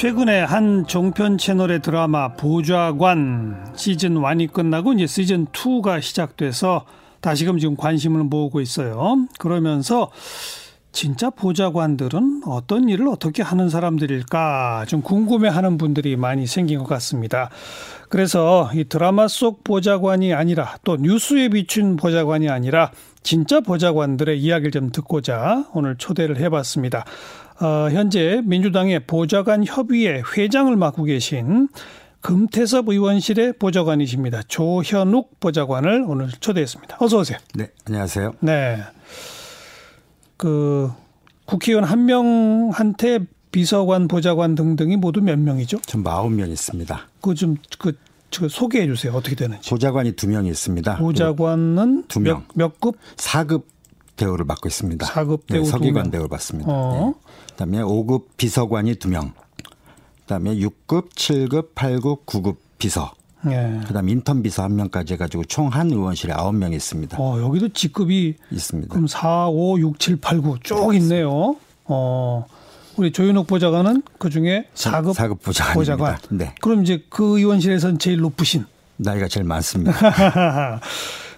최근에 한 종편 채널의 드라마 보좌관 시즌 1이 끝나고 이제 시즌 2가 시작돼서 다시금 지금 관심을 모으고 있어요. 그러면서 진짜 보좌관들은 어떤 일을 어떻게 하는 사람들일까 좀 궁금해하는 분들이 많이 생긴 것 같습니다. 그래서 이 드라마 속 보좌관이 아니라 또 뉴스에 비춘 보좌관이 아니라 진짜 보좌관들의 이야기를 좀 듣고자 오늘 초대를 해봤습니다. 어, 현재 민주당의 보좌관 협의회 회장을 맡고 계신 금태섭 의원실의 보좌관이십니다. 조현욱 보좌관을 오늘 초대했습니다. 어서 오세요. 네, 안녕하세요. 네. 그 국회의원 한 명한테 비서관, 보좌관 등등이 모두 몇 명이죠? 전 40명 있습니다. 그 좀그그 소개해 주세요. 어떻게 되는지. 보좌관이 두 명이 있습니다. 보좌관은 두 명. 몇, 몇 급? 4급 대우를 받고 있습니다. 4급 대우 네, 두 서기관 명. 대우를 받습니다. 어. 네. 그다음에 5급 비서관이 두 명. 그다음에 6급, 7급, 8급, 9급 비서. 예. 그다음 인턴 비서 한 명까지 해가지고 총 한 의원실에 9명 있습니다. 어, 여기도 직급이 있습니다. 그럼 4, 5, 6, 7, 8, 9쭉 있네요. 어. 우리 조윤옥 보좌관은 그 중에 4급, 4급 보좌관입니다. 보좌관. 네. 그럼 이제 그 의원실에서는 제일 높으신. 나이가 제일 많습니다.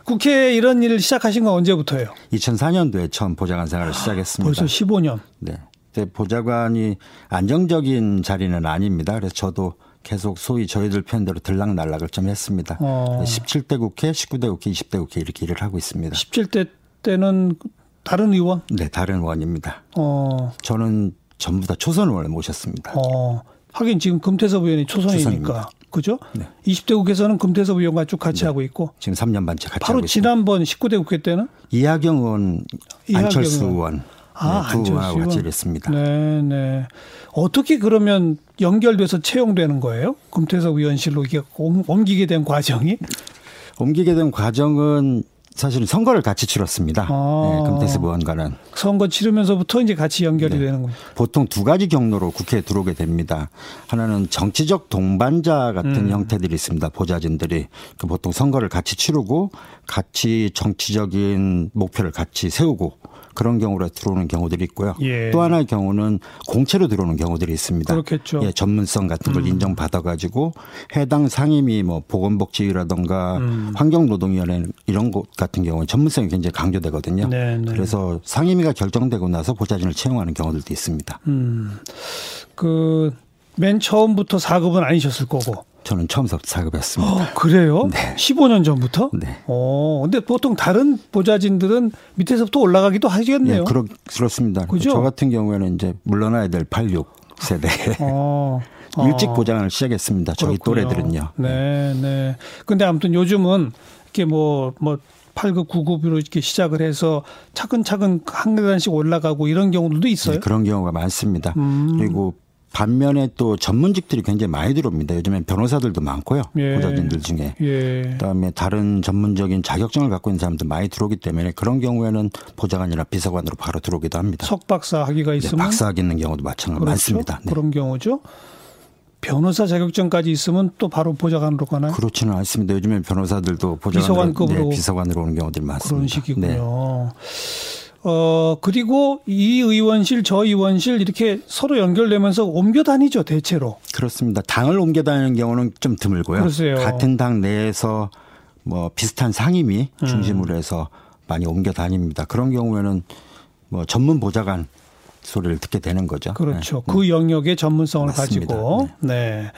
국회 이런 일을 시작하신 건 언제부터예요? 2004년도에 처음 보좌관 생활을 시작했습니다. 벌써 15년. 네. 근데 보좌관이 안정적인 자리는 아닙니다. 그래서 저도 계속 소위 저희들 편대로 들락날락을 좀 했습니다. 어. 17대 국회, 19대 국회, 20대 국회 이렇게 일을 하고 있습니다. 17대 때는 다른 의원? 네, 다른 의원입니다. 어, 저는 전부 다 초선 의원을 모셨습니다. 어. 하긴 지금 금태섭 의원이 초선이니까. 초선입니다. 그죠? 네. 20대 국회에서는 금태섭 의원과 쭉 같이 하고 있고. 지금 3년 반째 같이 바로 하고 있습니다. 지난번 19대 국회 때는 이하경 의원, 이하경 안철수 의원. 의원 아, 네, 두 안철수 의원하고 같이 의원. 일했습니다. 네, 네. 어떻게 그러면 연결돼서 채용되는 거예요? 금태섭 의원실로 이게 옮- 옮기게 된 과정이? 옮기게 된 과정은 사실은 선거를 같이 치렀습니다. 아. 네, 금태섭 의원과는. 선거 치르면서부터 이제 같이 연결이 네. 되는군요. 보통 두 가지 경로로 국회에 들어오게 됩니다. 하나는 정치적 동반자 같은 음. 형태들이 있습니다. 보좌진들이 그 보통 선거를 같이 치르고 같이 정치적인 목표를 같이 세우고 그런 경우로 들어오는 경우들이 있고요. 예. 또 하나의 경우는 공채로 들어오는 경우들이 있습니다. 그렇겠죠. 음. 예, 전문성 같은 걸 인정받아 가지고 해당 상임위 뭐 보건복지위라든가 음. 환경노동위원회 이런 곳 같은 경우는 전문성이 굉장히 강조되거든요. 네, 네. 그래서 상임위가 결정되고 나서 보좌진을 채용하는 경우들도 있습니다. 음. 그, 맨 처음부터 4급은 아니셨을 거고. 저는 처음부터 사급했습니다. 어, 그래요? 네. 15년 전부터? 네. 어, 근데 보통 다른 보좌진들은 밑에서부터 올라가기도 하겠네요. 예, 그렇, 그렇습니다. 그죠? 저 같은 경우에는 이제 물러나야 될 86 세대. 어. 일찍 어. 보장을 시작했습니다. 저희 그렇군요. 또래들은요. 네, 네. 근데 아무튼 요즘은 이렇게 뭐, 뭐, 8급, 9급으로 이렇게 시작을 해서 차근차근 한 계단씩 올라가고 이런 경우들도 있어요. 네, 그런 경우가 많습니다. 음. 그리고 반면에 또 전문직들이 굉장히 많이 들어옵니다. 요즘엔 변호사들도 많고요. 예. 보좌진들 중에. 예. 그다음에 다른 전문적인 자격증을 갖고 있는 사람도 많이 들어오기 때문에 그런 경우에는 보좌관이나 비서관으로 바로 들어오기도 합니다. 석박사 학위가 네, 있으면 박사학 있는 경우도 마찬가지 그렇죠? 많습니다. 네. 그런 경우죠. 변호사 자격증까지 있으면 또 바로 보좌관으로 가나요? 그렇지는 않습니다. 요즘엔 변호사들도 보좌관으로 비서관급으로 네, 비서관으로 오는 경우들이 많습니다. 그런 식이군요. 네. 어, 그리고 이 의원실, 저 의원실 이렇게 서로 연결되면서 옮겨 다니죠, 대체로. 그렇습니다. 당을 옮겨 다니는 경우는 좀 드물고요. 글쎄요. 같은 당 내에서 뭐 비슷한 상임위 음. 중심으로 해서 많이 옮겨 다닙니다. 그런 경우에는 뭐 전문 보좌관 소리를 듣게 되는 거죠. 그렇죠. 네. 그 영역의 전문성을 맞습니다. 가지고. 네.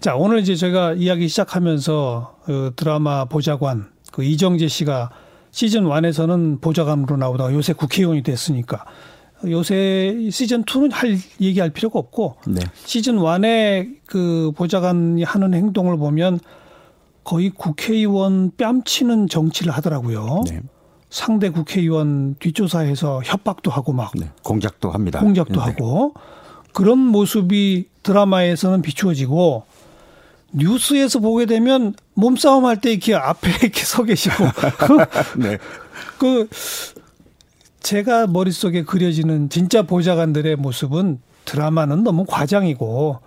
자, 오늘 이제 제가 이야기 시작하면서 그 드라마 보좌관 그 이정재 씨가 시즌 1에서는 보좌관으로 나오다가 요새 국회의원이 됐으니까 요새 시즌 2는 할 얘기할 필요가 없고 네. 시즌 1에 그 보좌관이 하는 행동을 보면 거의 국회의원 뺨치는 정치를 하더라고요. 네. 상대 국회의원 뒷조사해서 협박도 하고 막 네. 공작도 합니다. 공작도 네. 하고 그런 모습이 드라마에서는 비추어지고 뉴스에서 보게 되면 몸싸움 할 때 이렇게 앞에 이렇게 서 계시고 네. 그 제가 머릿속에 그려지는 진짜 보좌관들의 모습은 드라마는 너무 과장이고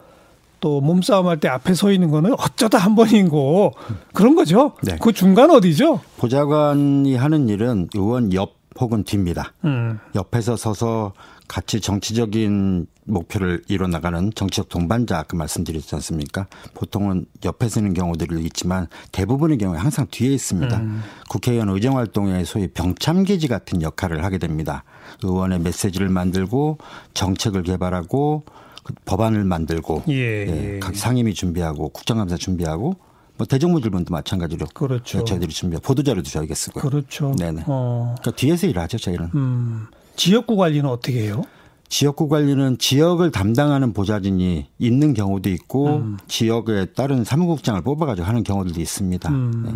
또 몸싸움 할 때 앞에 서 있는 거는 어쩌다 한 번이고 그런 거죠. 네. 그 중간 어디죠? 보좌관이 하는 일은 의원 옆 혹은 뒤입니다. 음. 옆에서 서서 같이 정치적인 목표를 이뤄 나가는 정치적 동반자 아까 말씀드렸지 않습니까? 보통은 옆에 서는 경우들이 있지만 대부분의 경우에 항상 뒤에 있습니다. 음. 국회의원 의정 활동에 소위 병참기지 같은 역할을 하게 됩니다. 의원의 메시지를 만들고 정책을 개발하고 그 법안을 만들고 예, 예. 예. 각 상임위 준비하고 국정감사 준비하고 뭐 대정부 질문도 마찬가지로 그렇죠. 저희들이 준비 보도 자료도 저희가 쓰고요. 그렇죠. 네네. 어. 그러니까 뒤에서 일하죠 저희는. 음. 지역구 관리는 어떻게 해요? 지역구 관리는 지역을 담당하는 보좌진이 있는 경우도 있고 음. 지역에 따른 사무국장을 뽑아가지고 하는 경우들도 있습니다. 음. 네.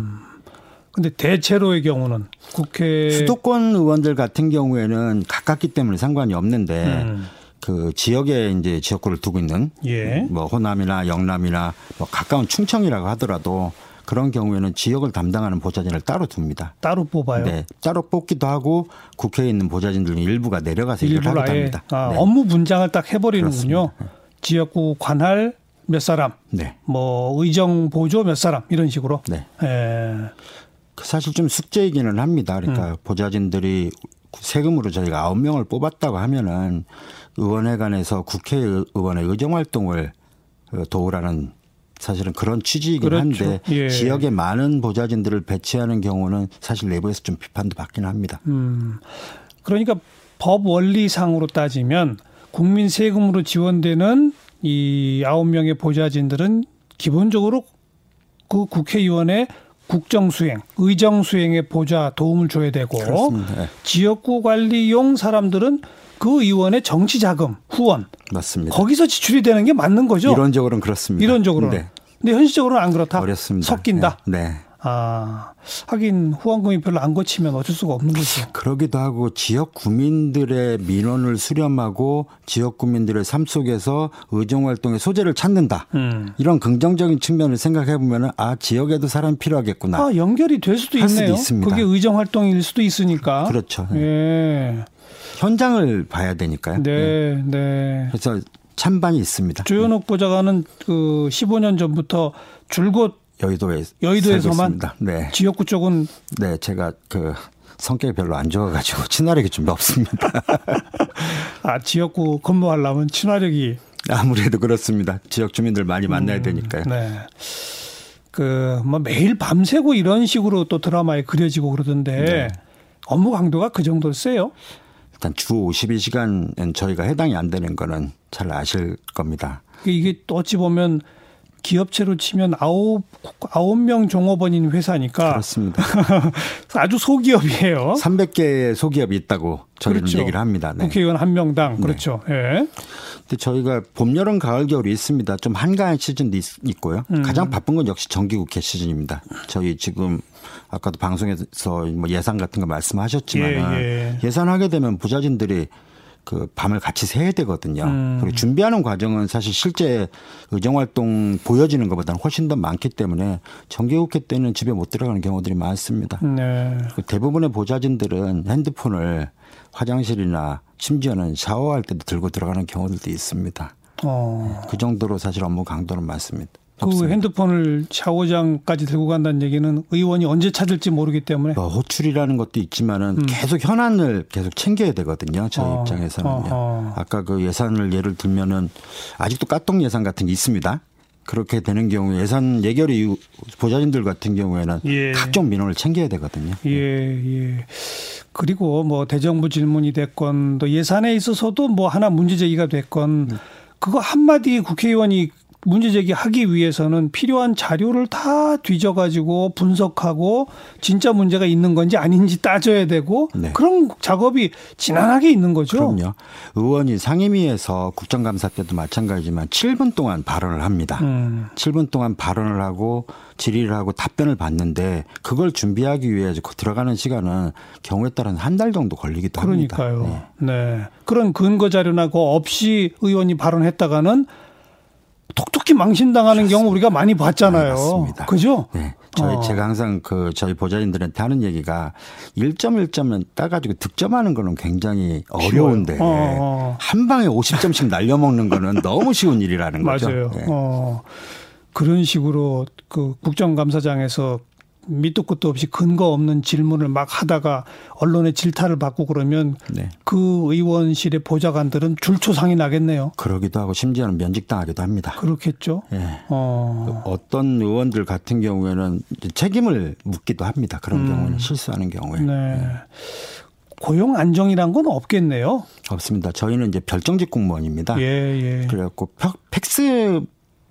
근데 대체로의 경우는 국회 수도권 의원들 같은 경우에는 가깝기 때문에 상관이 없는데 음. 그 지역에 이제 지역구를 두고 있는 예. 뭐 호남이나 영남이나 뭐 가까운 충청이라고 하더라도 그런 경우에는 지역을 담당하는 보좌진을 따로 둡니다. 따로 뽑아요? 네. 따로 뽑기도 하고 국회에 있는 보좌진들 일부가 내려가서 일을 하기도 합니다. 아, 네. 업무 분장을 딱 해버리는군요. 그렇습니다. 지역구 관할 몇 사람, 네. 뭐 의정 보조 몇 사람 이런 식으로. 네. 예. 그 사실 좀 숙제이기는 합니다. 그러니까 음. 보좌진들이 세금으로 저희가 아홉 명을 뽑았다고 하면은 의원회관에서 국회의원의 의정 활동을 도우라는 사실은 그런 취지이긴 그렇죠. 한데 예. 지역에 많은 보좌진들을 배치하는 경우는 사실 내부에서 좀 비판도 받기는 합니다. 음. 그러니까 법 원리상으로 따지면 국민 세금으로 지원되는 이 아홉 명의 보좌진들은 기본적으로 그 국회의원의 국정 수행, 의정 수행에 보좌 도움을 줘야 되고. 예. 지역구 관리용 사람들은 그 의원의 정치 자금, 후원. 맞습니다. 거기서 지출이 되는 게 맞는 거죠? 이론적으로는 그렇습니다. 이론적으로는. 네. 근데 현실적으로는 안 그렇다. 어렵습니다. 섞인다. 네. 네. 아, 하긴 후원금이 별로 안 거치면 어쩔 수가 없는 거죠. 그러기도 하고 지역 구민들의 민원을 수렴하고 지역 구민들의 삶 속에서 의정 활동의 소재를 찾는다. 음. 이런 긍정적인 측면을 생각해 보면은 아, 지역에도 사람이 필요하겠구나. 아, 연결이 될 수도 있네요. 수도 그게 의정 활동일 수도 있으니까. 그렇죠. 예. 현장을 봐야 되니까요. 네, 네. 네. 그래서 찬반이 있습니다. 조현옥 보좌관은 그 15년 전부터 줄곧 여의도에 여의도에서만 네. 지역구 쪽은 네 제가 그 성격이 별로 안 좋아가지고 친화력이 좀 없습니다. 아 지역구 근무하려면 친화력이 아무래도 그렇습니다. 지역 주민들 많이 만나야 음, 되니까요. 네. 그 뭐 매일 밤새고 이런 식으로 또 드라마에 그려지고 그러던데 네. 업무 강도가 그 정도 세요? 일단 주 52시간은 저희가 해당이 안 되는 거는 잘 아실 겁니다. 이게 또 어찌 보면 기업체로 치면 아홉 아홉 명 종업원인 회사니까 그렇습니다. 아주 소기업이에요. 300개의 소기업이 있다고 저희는 그렇죠. 얘기를 합니다. 네. 국회의원 한 명당 네. 그렇죠. 예. 네. 근데 저희가 봄, 여름, 가을, 겨울이 있습니다. 좀 한가한 시즌도 있, 고요 음. 가장 바쁜 건 역시 정기국회 시즌입니다. 저희 지금 아까도 방송에서 뭐 예산 같은 거 말씀하셨지만 예, 예. 산하게 되면 부자진들이 그 밤을 같이 새야 되거든요. 음. 그리고 준비하는 과정은 사실 실제 의정 활동 보여지는 것보다는 훨씬 더 많기 때문에 정기국회 때는 집에 못 들어가는 경우들이 많습니다. 네. 대부분의 보좌진들은 핸드폰을 화장실이나 심지어는 샤워할 때도 들고 들어가는 경우들도 있습니다. 어. 그 정도로 사실 업무 강도는 많습니다. 그 없습니다. 핸드폰을 샤워장까지 들고 간다는 얘기는 의원이 언제 찾을지 모르기 때문에 뭐 호출이라는 것도 있지만은 음. 계속 현안을 계속 챙겨야 되거든요. 저희 어. 입장에서는요. 어. 아까 그 예산을 예를 들면은 아직도 까똥 예산 같은 게 있습니다. 그렇게 되는 경우 예산 예결 이후 보좌진들 같은 경우에는 예. 각종 민원을 챙겨야 되거든요. 예, 예. 그리고 뭐 대정부 질문이 됐건 또 예산에 있어서도 뭐 하나 문제 제기가 됐건 음. 그거 한마디 국회의원이 문제 제기하기 위해서는 필요한 자료를 다 뒤져가지고 분석하고 진짜 문제가 있는 건지 아닌지 따져야 되고 네. 그런 작업이 지난하게 있는 거죠. 그럼요. 의원이 상임위에서 국정감사 때도 마찬가지지만 7분 동안 발언을 합니다. 음. 7분 동안 발언을 하고 질의를 하고 답변을 받는데 그걸 준비하기 위해 들어가는 시간은 경우에 따라는 한달 정도 걸리기도 그러니까요. 합니다. 네. 네. 그런 근거 자료나 그 없이 의원이 발언했다가는 톡톡히 망신당하는 경우 우리가 많이 봤잖아요. 네, 맞습니다. 그죠? 네. 저희 어. 제가 항상 그 저희 보좌진들한테 하는 얘기가 1점 1점은 따가지고 득점하는 거는 굉장히 어려운데 어, 어. 한 방에 50점씩 날려먹는 거는 너무 쉬운 일이라는 거죠. 맞아요. 네. 어. 그런 식으로 그 국정감사장에서 밑도 끝도 없이 근거 없는 질문을 막 하다가 언론의 질타를 받고 그러면 네. 그 의원실의 보좌관들은 줄초상이 나겠네요. 그러기도 하고 심지어는 면직당하기도 합니다. 그렇겠죠. 네. 어. 어떤 의원들 같은 경우에는 책임을 묻기도 합니다. 그런 음. 경우는 실수하는 경우에. 네. 네. 고용 안정이란 건 없겠네요. 없습니다. 저희는 이제 별정직 공무원입니다. 예, 예. 그래갖고 팩스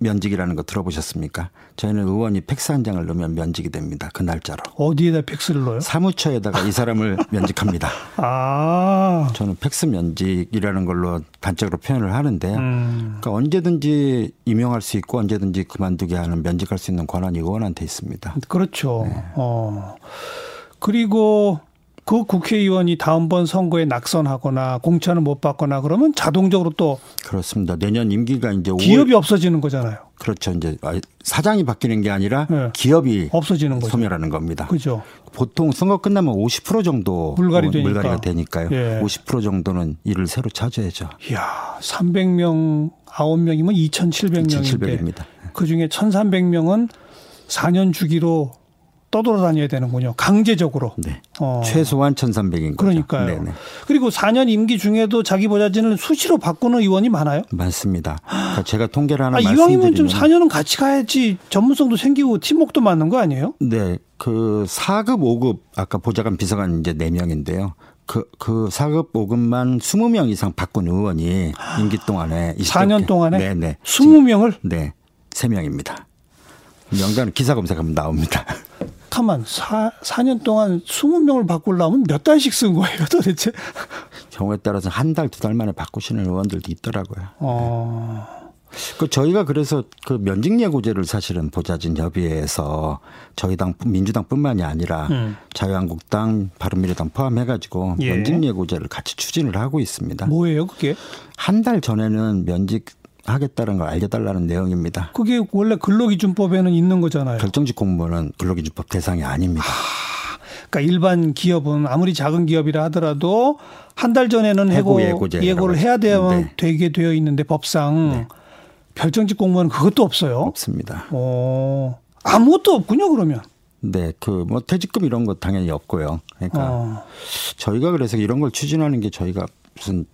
면직이라는 거 들어보셨습니까? 저희는 의원이 팩스 한 장을 넣으면 면직이 됩니다. 그 날짜로. 어디에다 팩스를 넣어요? 사무처에다가 이 사람을 면직합니다. 아. 저는 팩스 면직이라는 걸로 단적으로 표현을 하는데요. 음. 그러니까 언제든지 임용할 수 있고 언제든지 그만두게 하는 면직할 수 있는 권한이 의원한테 있습니다. 그렇죠. 네. 어. 그리고 그 국회의원이 다음번 선거에 낙선하거나 공천을 못 받거나 그러면 자동적으로 또 그렇습니다. 내년 임기가 이제 기업이 5월... 없어지는 거잖아요. 그렇죠. 이제 사장이 바뀌는 게 아니라 네. 기업이 없어지는 거죠. 소멸하는 겁니다. 그죠. 보통 선거 끝나면 50% 정도 물갈이 되니까. 물갈이가 되니까요. 예. 50% 정도는 일을 새로 찾아야죠. 이야, 300명 9명이면 2,700명인데 2,700입니다. 그 중에 1,300명은 4년 주기로 떠돌아다녀야 되는군요. 강제적으로. 네. 어. 최소한 1,300인 거죠. 그러니까요. 네네. 그리고 4년 임기 중에도 자기 보좌진을 수시로 바꾸는 의원이 많아요? 많습니다. 그러니까 제가 통계를 하나 아, 말씀드리면 이왕이면 좀 4년은 같이 가야지 전문성도 생기고 팀목도 맞는 거 아니에요? 네. 그 4급, 5급 아까 보좌관 비서관 이제 4명인데요. 그, 그 4급 5급만 20명 이상 바꾼 의원이 임기 동안에 4년 동안에 네네. 20명을 네. 3명입니다. 명단은 기사 검색하면 나옵니다. 가만 4, 4년 동안 20명을 바꾸려면 몇 달씩 쓴 거예요 도대체? 경우에 따라서 한 달, 두 달 만에 바꾸시는 의원들도 있더라고요. 어. 그 저희가 그래서 그 면직 예고제를 사실은 보좌진 협의회에서 저희 당 민주당뿐만이 아니라 음. 자유한국당, 바른미래당 포함해 가지고 예. 면직 예고제를 같이 추진을 하고 있습니다. 뭐예요, 그게? 한 달 전에는 면직 하겠다는 걸 알려달라는 내용입니다. 그게 원래 근로기준법에는 있는 거잖아요. 결정직 공무원은 근로기준법 대상이 아닙니다. 아, 그러니까 일반 기업은 아무리 작은 기업이라 하더라도 한 달 전에는 해고, 해고 예고를 해야 되면 네. 되게 되어 있는데 법상 네. 별정직 공무원은 그것도 없어요. 없습니다. 어, 아무것도 없군요 그러면. 네, 그 뭐 퇴직금 이런 거 당연히 없고요. 그러니까 어. 저희가 그래서 이런 걸 추진하는 게 저희가 무슨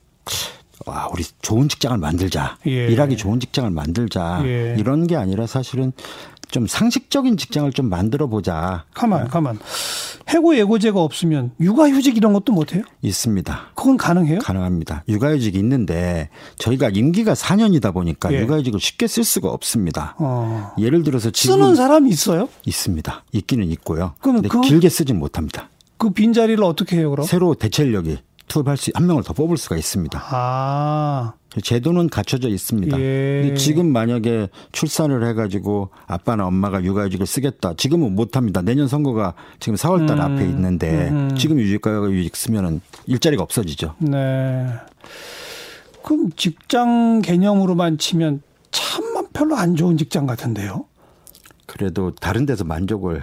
와, 우리 좋은 직장을 만들자. 예. 일하기 좋은 직장을 만들자. 예. 이런 게 아니라 사실은 좀 상식적인 직장을 좀 만들어 보자. 가만, 어. 가만. 해고 예고제가 없으면 육아휴직 이런 것도 못 해요? 있습니다. 그건 가능해요? 가능합니다. 육아휴직이 있는데 저희가 임기가 4년이다 보니까 예. 육아휴직을 쉽게 쓸 수가 없습니다. 어. 예를 들어서 지금 쓰는 사람이 있어요? 있습니다. 있기는 있고요. 그럼 그, 길게 쓰진 못합니다. 그 빈자리를 어떻게 해요, 그럼? 새로 대체 인력이 투입할 수 한 명을 더 뽑을 수가 있습니다. 아. 제도는 갖춰져 있습니다. 예. 근데 지금 만약에 출산을 해가지고 아빠나 엄마가 육아휴직을 쓰겠다. 지금은 못합니다. 내년 선거가 지금 4월달 음. 앞에 있는데 음. 지금 육아휴직 쓰면은 일자리가 없어지죠. 네. 그럼 직장 개념으로만 치면 참 별로 안 좋은 직장 같은데요. 그래도 다른 데서 만족을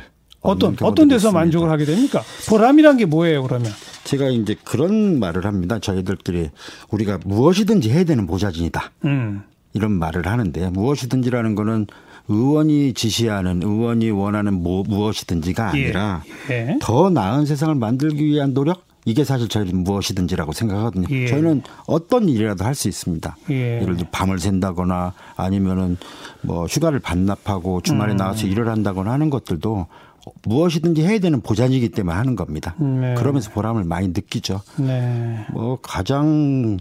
어떤 어떤 데서 있습니다. 만족을 하게 됩니까? 보람이란 게 뭐예요, 그러면? 제가 이제 그런 말을 합니다. 저희들끼리 우리가 무엇이든지 해야 되는 보좌진이다. 음. 이런 말을 하는데 무엇이든지라는 거는 의원이 지시하는 의원이 원하는 뭐, 무엇이든지가 예. 아니라 예. 예. 더 나은 세상을 만들기 위한 노력 이게 사실 저희는 무엇이든지라고 생각하거든요. 예. 저희는 어떤 일이라도 할 수 있습니다. 예. 예를 들어 밤을 샌다거나 아니면은 뭐 휴가를 반납하고 주말에 음. 나와서 일을 한다거나 하는 것들도 무엇이든지 해야 되는 보장이기 때문에 하는 겁니다. 네. 그러면서 보람을 많이 느끼죠. 네. 뭐 가장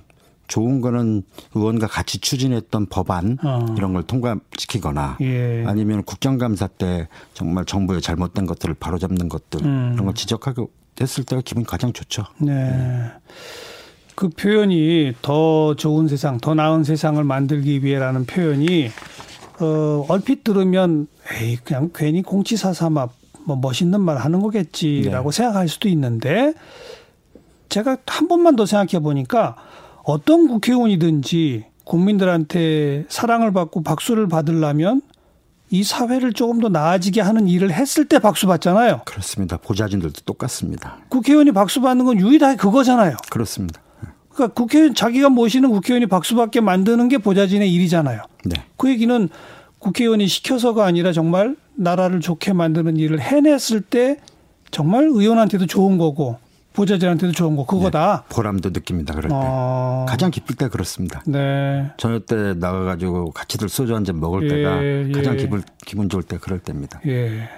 좋은 거는 의원과 같이 추진했던 법안 어. 이런 걸 통과시키거나 예. 아니면 국정감사 때 정말 정부의 잘못된 것들을 바로잡는 것들 음. 이런 걸 지적하고 됐을 때가 기분이 가장 좋죠. 네. 네. 그 표현이 더 좋은 세상, 더 나은 세상을 만들기 위해라는 표현이 어 얼핏 들으면 에이 그냥 괜히 공치사삼합 뭐 멋있는 말 하는 거겠지라고 네. 생각할 수도 있는데 제가 한 번만 더 생각해 보니까 어떤 국회의원이든지 국민들한테 사랑을 받고 박수를 받으려면 이 사회를 조금 더 나아지게 하는 일을 했을 때 박수 받잖아요. 그렇습니다. 보좌진들도 똑같습니다. 국회의원이 박수 받는 건 유일하게 그거잖아요. 그렇습니다. 그러니까 국회의원 자기가 모시는 국회의원이 박수 받게 만드는 게 보좌진의 일이잖아요. 네. 그 얘기는 국회의원이 시켜서가 아니라 정말 나라를 좋게 만드는 일을 해냈을 때 정말 의원한테도 좋은 거고 보좌진한테도 좋은 거 그거다. 네, 보람도 느낍니다. 그럴 때 어... 가장 기쁠 때 그렇습니다. 네. 저녁 때 나가가지고 같이들 소주 한 잔 먹을 예, 때가 가장 예. 기분 기분 좋을 때 그럴 때입니다. 예,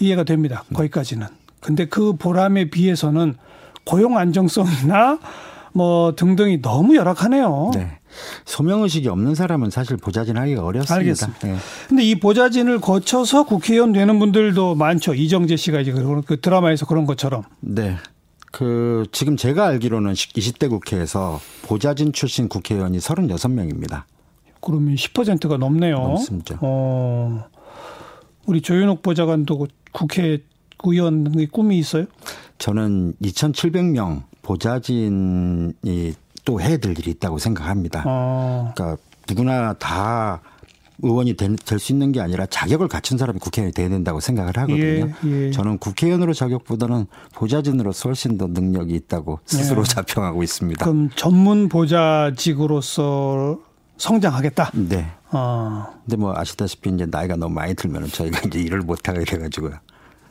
이해가 됩니다. 거기까지는. 근데 그 보람에 비해서는 고용 안정성이나 뭐 등등이 너무 열악하네요. 네. 소명 의식이 없는 사람은 사실 보좌진 하기가 어렵습니다. 알겠습니다. 네. 근데 이 보좌진을 거쳐서 국회의원 되는 분들도 많죠. 이정재 씨가 이제 그 드라마에서 그런 것처럼. 네. 그 지금 제가 알기로는 20대 국회에서 보좌진 출신 국회의원이 36명입니다. 그러면 10%가 넘네요. 넘습니다. 어. 우리 조윤옥 보좌관도 국회 의원의 꿈이 있어요? 저는 2,700명 보좌진이 또 해야 될 일이 있다고 생각합니다. 어. 그러니까 누구나 다 의원이 될 수 있는 게 아니라 자격을 갖춘 사람이 국회의원이 돼야 된다고 생각을 하거든요. 예, 예. 저는 국회의원으로 자격보다는 보좌진으로서 훨씬 더 능력이 있다고 스스로 예. 자평하고 있습니다. 그럼 전문 보좌직으로서 성장하겠다. 네. 어. 근데 뭐 아시다시피 이제 나이가 너무 많이 들면 저희가 이제 일을 못 하게 돼가지고요.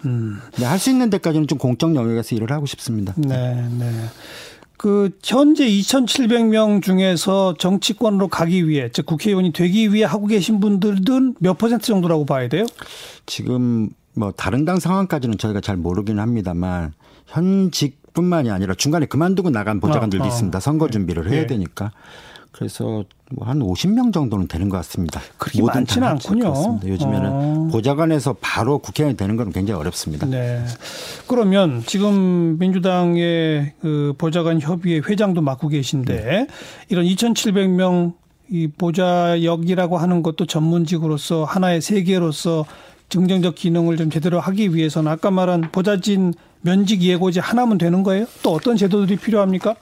음. 할수 있는 데까지는 좀 공적 영역에서 일을 하고 싶습니다. 네, 네. 그 현재 2,700명 중에서 정치권으로 가기 위해 즉 국회의원이 되기 위해 하고 계신 분들은 몇 퍼센트 정도라고 봐야 돼요? 지금 뭐 다른 당 상황까지는 저희가 잘 모르긴 합니다만 현직 뿐만이 아니라 중간에 그만두고 나간 보좌관들도 어, 어. 있습니다. 선거 준비를 해야 네. 되니까. 그래서 뭐한 50명 정도는 되는 것 같습니다. 그렇게 많지는 않군요. 요즘에는 어. 보좌관에서 바로 국회의원이 되는 건 굉장히 어렵습니다. 네. 그러면 지금 민주당의 그 보좌관 협의회 회장도 맡고 계신데 네. 이런 2,700명 이 보좌역이라고 하는 것도 전문직으로서 하나의 세계로서 정정적 기능을 좀 제대로 하기 위해서는 아까 말한 보좌진 면직 예고제 하나면 되는 거예요? 또 어떤 제도들이 필요합니까?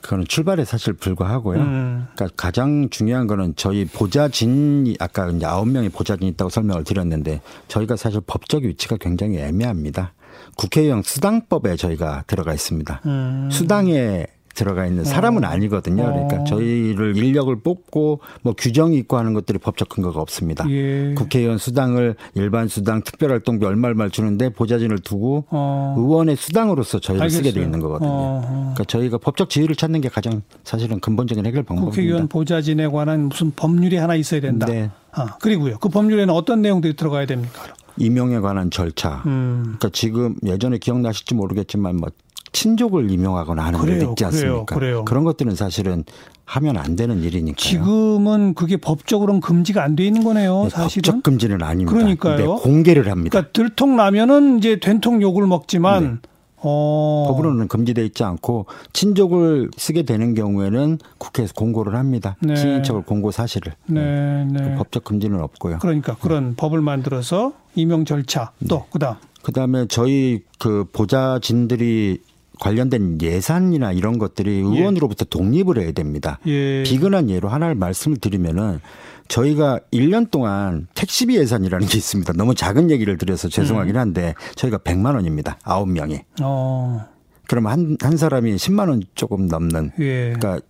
그거는 출발에 사실 불과하고요. 음. 그러니까 가장 중요한 거는 저희 보좌진이 아까 이제 아홉 명의 보좌진이 있다고 설명을 드렸는데 저희가 사실 법적 위치가 굉장히 애매합니다. 국회의원 수당법에 저희가 들어가 있습니다. 음. 수당에 들어가 있는 사람은 어. 아니거든요. 그러니까 어. 저희를 인력을 뽑고 뭐 규정이 있고 하는 것들이 법적 근거가 없습니다. 예. 국회의원 수당을 일반 수당, 특별활동비 얼마 얼마 주는데 보좌진을 두고 어. 의원의 수당으로서 저희를 알겠어요. 쓰게 돼 있는 거거든요. 어. 그러니까 저희가 법적 지위를 찾는 게 가장 사실은 근본적인 해결 방법입니다. 국회의원 보좌진에 관한 무슨 법률이 하나 있어야 된다. 네. 아, 그리고요. 그 법률에는 어떤 내용들이 들어가야 됩니까? 임용에 관한 절차. 음. 그러니까 지금 예전에 기억나실지 모르겠지만 뭐 친족을 임용하거나 하는 그래요, 게 있지 않습니까? 그래요, 그래요. 그런 것들은 사실은 하면 안 되는 일이니까요. 지금은 그게 법적으로는 금지가 안 돼 있는 거네요. 네, 사실은 법적 금지는 아닙니다. 그러니까요. 공개를 합니다. 그러니까 들통 나면은 이제 된통 욕을 먹지만 네. 어. 법으로는 금지돼 있지 않고 친족을 쓰게 되는 경우에는 국회에서 공고를 합니다. 네. 친인척을 공고 사실을. 네, 네. 그 법적 금지는 없고요. 그러니까 그런 네. 법을 만들어서 임용 절차 또 네. 그다음. 그다음에 저희 그 보좌진들이 관련된 예산이나 이런 것들이 예. 의원으로부터 예. 독립을 해야 됩니다. 예. 비근한 예로 하나를 말씀을 드리면은 저희가 1년 동안 택시비 예산이라는 게 있습니다. 너무 작은 얘기를 드려서 죄송하긴 음. 한데 저희가 100만 원입니다. 9명이. 어. 그러면 한, 한 사람이 10만 원 조금 넘는. 예. 그러니까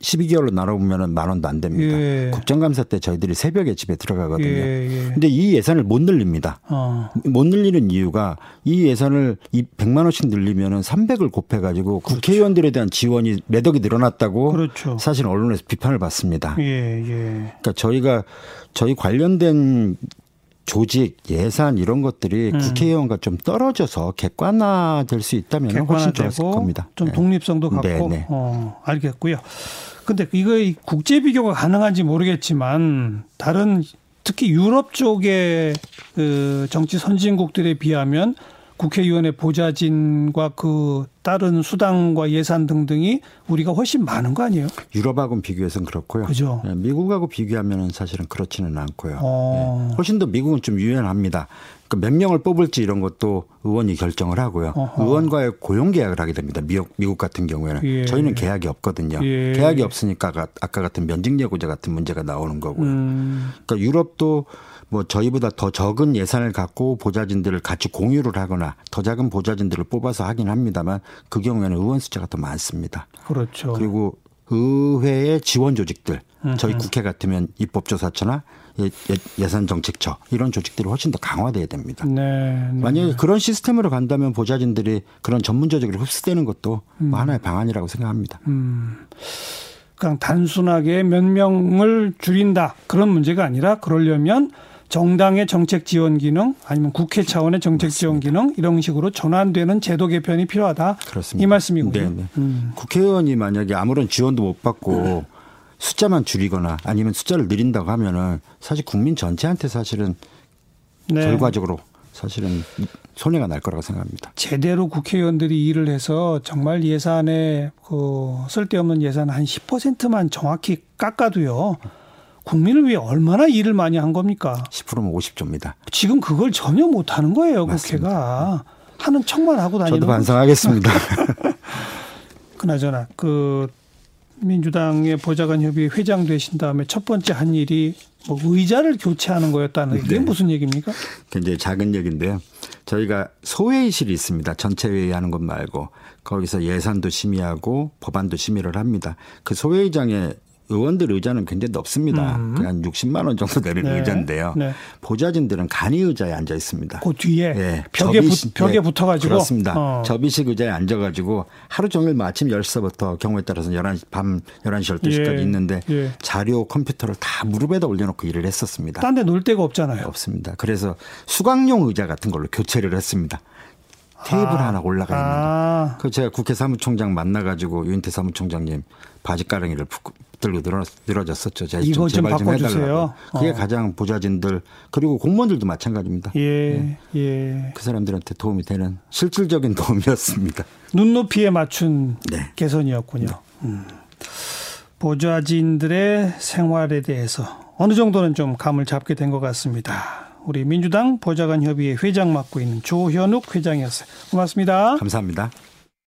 12개월로 나눠보면 만 원도 안 됩니다. 예. 국정감사 때 저희들이 새벽에 집에 들어가거든요. 예, 예. 근데 이 예산을 못 늘립니다. 어. 못 늘리는 이유가 이 예산을 이 100만 원씩 늘리면은 300을 곱해 가지고 그렇죠. 국회의원들에 대한 지원이 매덕이 늘어났다고 그렇죠. 사실 언론에서 비판을 받습니다. 예, 예. 그러니까 저희가 저희 관련된 조직, 예산 이런 것들이 음. 국회의원과 좀 떨어져서 객관화될 수 있다면 훨씬 좋았을 겁니다. 좀 네. 독립성도 갖고 네, 네. 어, 알겠고요. 근데 이거 국제 비교가 가능한지 모르겠지만 다른 특히 유럽 쪽의 그 정치 선진국들에 비하면 국회의원의 보좌진과 그 다른 수당과 예산 등등이 우리가 훨씬 많은 거 아니에요? 유럽하고 비교해서는 그렇고요. 그죠. 네, 미국하고 비교하면 사실은 그렇지는 않고요. 어. 네, 훨씬 더 미국은 좀 유연합니다. 그몇 그러니까 명을 뽑을지 이런 것도 의원이 결정을 하고요. 어허. 의원과의 고용 계약을 하게 됩니다. 미국, 미국 같은 경우에는 예. 저희는 계약이 없거든요. 예. 계약이 없으니까 아까 같은 면직 예고제 같은 문제가 나오는 거고요. 음. 그러니까 유럽도 뭐 저희보다 더 적은 예산을 갖고 보좌진들을 같이 공유를 하거나 더 작은 보좌진들을 뽑아서 하긴 합니다만 그 경우에는 의원 숫자가 더 많습니다. 그렇죠. 그리고 의회의 지원 조직들 저희 국회 같으면 입법조사처나 예, 산 정책처 이런 조직들이 훨씬 더 강화돼야 됩니다. 네, 네. 만약에 그런 시스템으로 간다면 보좌진들이 그런 전문 조직으로 흡수되는 것도 음. 뭐 하나의 방안이라고 생각합니다. 음. 그냥 단순하게 몇 명을 줄인다 그런 문제가 아니라 그러려면 정당의 정책 지원 기능 아니면 국회 차원의 정책 맞습니다. 지원 기능 이런 식으로 전환되는 제도 개편이 필요하다. 그렇습니다. 이 말씀이군요. 네, 네. 음. 국회의원이 만약에 아무런 지원도 못 받고 숫자만 줄이거나 아니면 숫자를 늘린다고 하면은 사실 국민 전체한테 사실은 네. 결과적으로 사실은 손해가 날 거라고 생각합니다. 제대로 국회의원들이 일을 해서 정말 예산에 그 쓸데없는 예산 한 10%만 정확히 깎아도요. 국민을 위해 얼마나 일을 많이 한 겁니까? 10%면 50조입니다. 지금 그걸 전혀 못 하는 거예요, 맞습니다. 국회가. 하는 척만 하고 다니는 저도 반성하겠습니다. 그나저나 그 민주당의 보좌관 협의 회장 되신 다음에 첫 번째 한 일이 뭐 의자를 교체하는 거였다는 게 네. 무슨 얘기입니까? 굉장히 작은 얘기인데요. 저희가 소회의실이 있습니다. 전체 회의하는 것 말고 거기서 예산도 심의하고 법안도 심의를 합니다. 그 소회의장에 의원들 의자는 굉장히 높습니다. 음. 그냥 60만 원 정도 되는 네. 의자인데요. 네. 보좌진들은 간이 의자에 앉아 있습니다. 그 뒤에 네. 벽에 접이식, 벽에 네. 붙어가지고 그렇습니다. 어. 접이식 의자에 앉아가지고 하루 종일 뭐 아침 10시부터 경우에 따라서 11시 밤 11시 12시까지 예. 있는데 예. 자료 컴퓨터를 다 무릎에다 올려놓고 일을 했었습니다. 딴 데 놀 데가 없잖아요. 없습니다. 그래서 수강용 의자 같은 걸로 교체를 했습니다. 테이블 아. 하나 올라가 있는 아. 그 제가 국회 사무총장 만나가지고 유인태 사무총장님 바지 가랑이를 들고 늘어, 늘어졌었죠. 제가 이거 좀, 좀 바꿔주세요. 그게 어. 가장 보좌진들 그리고 공무원들도 마찬가지입니다. 예, 예, 예. 그 사람들한테 도움이 되는 실질적인 도움이었습니다. 눈높이에 맞춘 네. 개선이었군요. 네. 음. 보좌진들의 생활에 대해서 어느 정도는 좀 감을 잡게 된 것 같습니다. 우리 민주당 보좌관 협의회 회장 맡고 있는 조현욱 회장이었어요. 고맙습니다. 감사합니다.